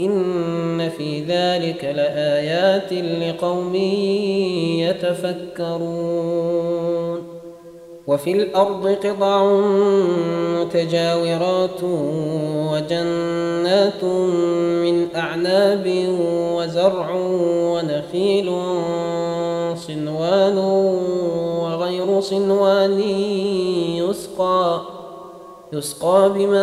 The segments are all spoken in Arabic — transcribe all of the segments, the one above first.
إن في ذلك لآيات لقوم يتفكرون. وفي الأرض قطع متجاورات وجنات من أعناب وزرع ونخيل صنوان وغير صنوان يسقى يسقى بماء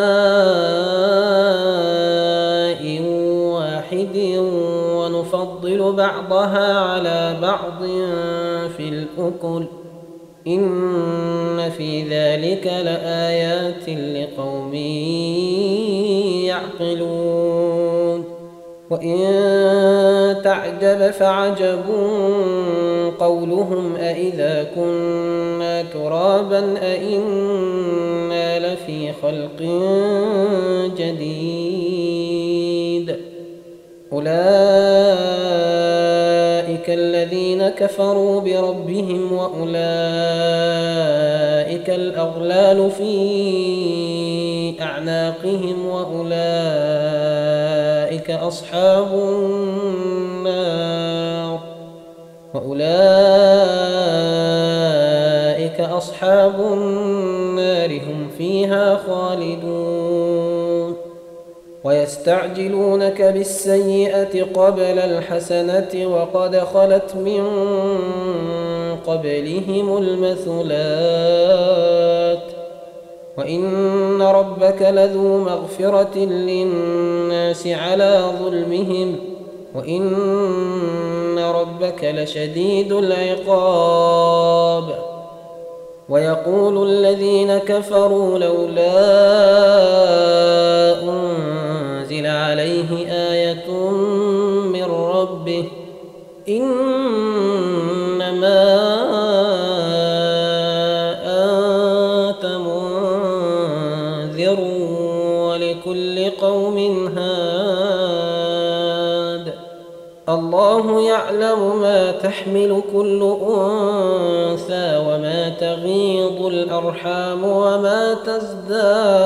واحد ونفضل بعضها على بعض في الأكل. إن في ذلك لآيات لقوم يعقلون. وإن تعجب فعجب قولهم أإذا كنا ترابا أإنا لفي خلق جديد. أولئك الذين كفروا بربهم وأولئك الأغلال في أعناقهم وأولئك أصحاب النار وأولئك أصحاب النار هم فيها خالدون ويستعجلونك بالسيئة قبل الحسنة وقد خلت من قبلهم المثلات وإن ربك لذو مغفرة للناس على ظلمهم وإن ربك لشديد العقاب ويقول الذين كفروا لولا أنزل عليه آية من ربه إنما أنت منذر ولكل قوم هاد. الله يعلم ما تحمل كل أنثى وما تغيض الأرحام وما تزداد.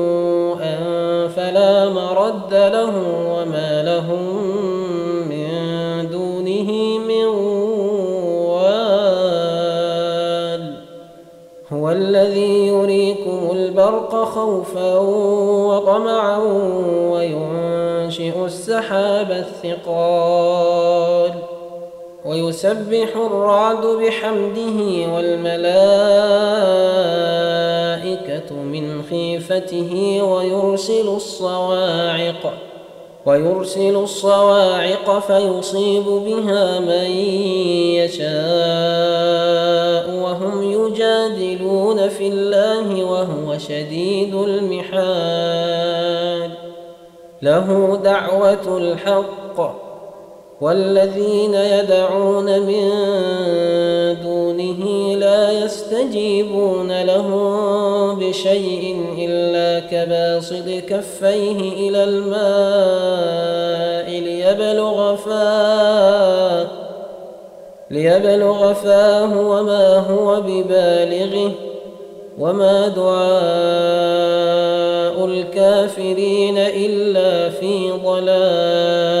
فلا مرد له وما لهم من دونه من هو الذي يريكم البرق خوفا وطمعا وينشئ السحاب الثقال ويسبح الرعد بحمده والملائكة من خيفته ويرسل الصواعق ويرسل الصواعق فيصيب بها من يشاء وهم يجادلون في الله وهو شديد المحال. له دعوة الحق والذين يدعون من دونه لا يستجيبون لهم بشيء كباسط كفيه إلى الماء ليبلغ فاه ليبلغ فاه وما هو ببالغه وما دعاء الكافرين إلا في ضلال.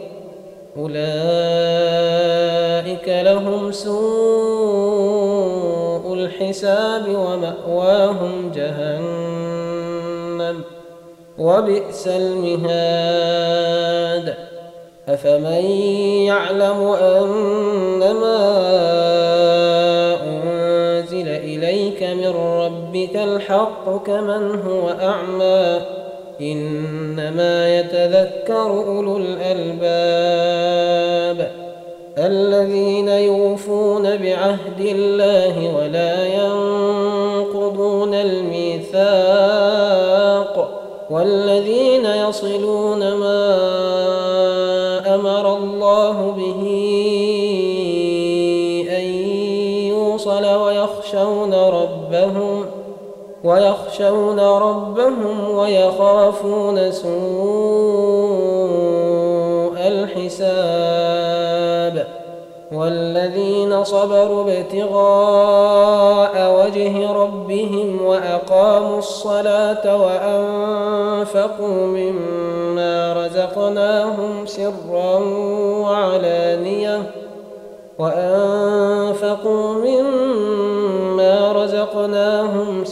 أولئك لهم سوء الحساب ومأواهم جهنم وبئس المهاد. أفمن يعلم أنما أنزل إليك من ربك الحق كمن هو أعمى؟ إنما يتذكر أولو الألباب الذين يوفون بعهد الله ولا ينقضون الميثاق والذين يصلون ما أمر الله به أن يوصل ويخشون ربهم ويخشون ربهم ويخافون سوء الحساب والذين صبروا ابتغاء وجه ربهم وأقاموا الصلاة وأنفقوا مما رزقناهم سرا وعلانية وأنفقوا مما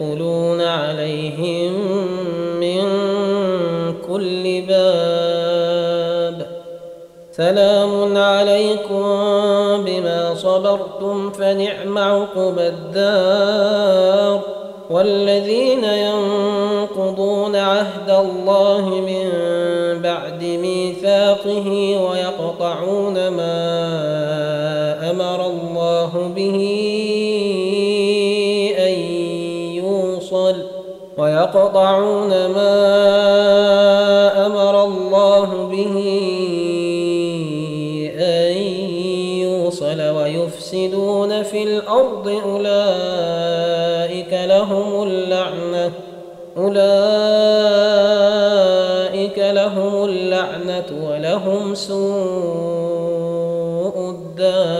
يدخلون عليهم من كل باب. سلام عليكم بما صبرتم فنعم عقب الدار. والذين ينقضون عهد الله من بعد ميثاقه ويقطعون ما ويقطعون ما أمر الله به أن يوصل ويفسدون في الأرض أولئك لهم اللعنة أولئك لهم اللعنة ولهم سوء الدار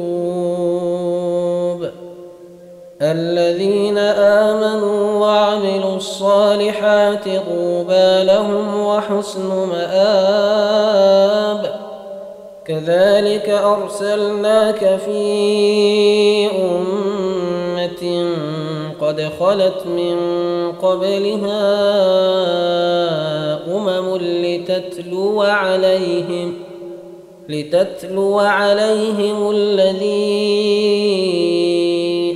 الذين آمنوا وعملوا الصالحات طوبى لهم وحسن مآب. كذلك أرسلناك في أمة قد خلت من قبلها أمم لتتلو عليهم لتتلو عليهم الذي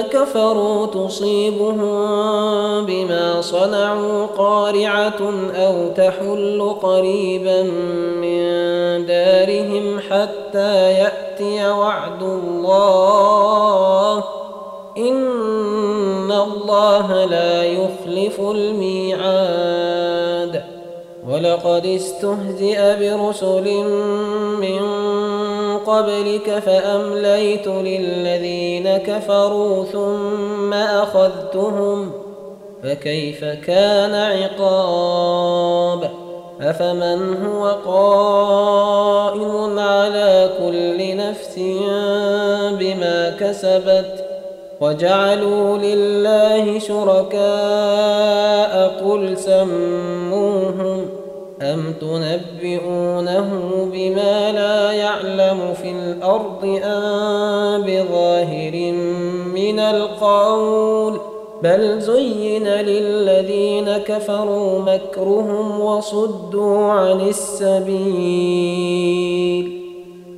كفروا تصيبهم بما صنعوا قارعة أو تحل قريبا من دارهم حتى يأتي وعد الله إن الله لا يخلف الميعاد. ولقد استهزئ برسل من قبلك فأمليت للذين كفروا ثم أخذتهم فكيف كان عقاب؟ أفمن هو قائم على كل نفس بما كسبت؟ وجعلوا لله شركاء قل سموهم أم تنبئونه بما لا في الأرض أم بظاهر من القول بل زين للذين كفروا مكرهم وصدوا عن السبيل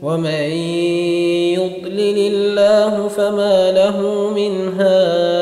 ومن يضلل الله فما له من هاد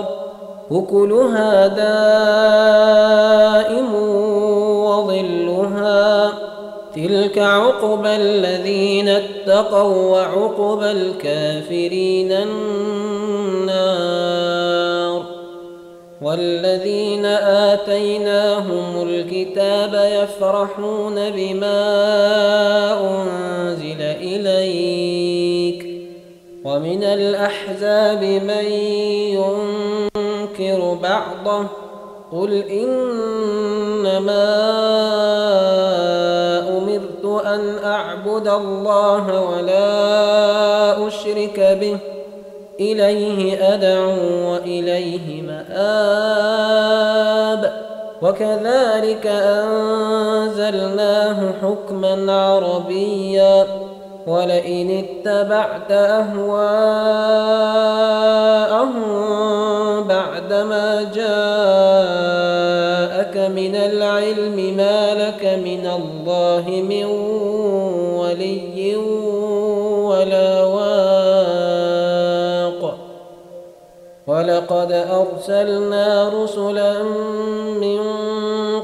أكلها دائم وظلها تلك عقبى الذين اتقوا وعقبى الكافرين النار والذين آتيناهم الكتاب يفرحون بما أنزل إليك ومن الأحزاب من ينكر بعضه قل إنما أمرت أن أعبد الله ولا أشرك به إليه أدعو وإليه مآب وكذلك أنزلناه حكما عربيا ولئن اتبعت أهواءهم بعدما جاءك من العلم ما لك من الله من ولي ولا واق ولقد أرسلنا رسلا من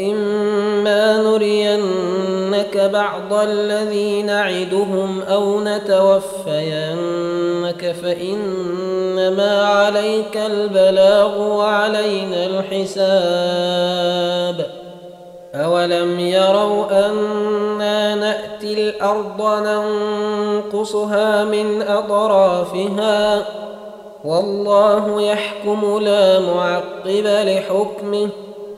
وإما نرينك بعض الذي نعدهم أو نتوفينك فإنما عليك البلاغ وعلينا الحساب. أولم يروا أنا نأتي الأرض ننقصها من أطرافها؟ والله يحكم لا معقب لحكمه.